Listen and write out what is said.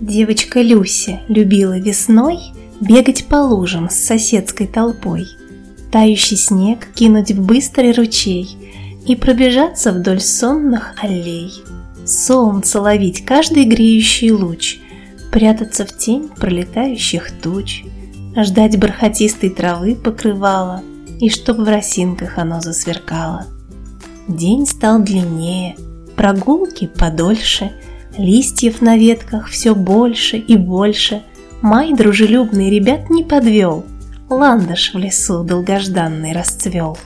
Девочка Люся любила весной Бегать по лужам с соседской толпой, Тающий снег кинуть в быстрый ручей И пробежаться вдоль сонных аллей. Солнце ловить каждый греющий луч, Прятаться в тень пролетающих туч, Ждать бархатистой травы покрывала, И чтоб в росинках оно засверкало. День стал длиннее, прогулки подольше, Листьев на ветках все больше и больше. Май дружелюбный ребят не подвел, Ландыш в лесу долгожданный расцвел.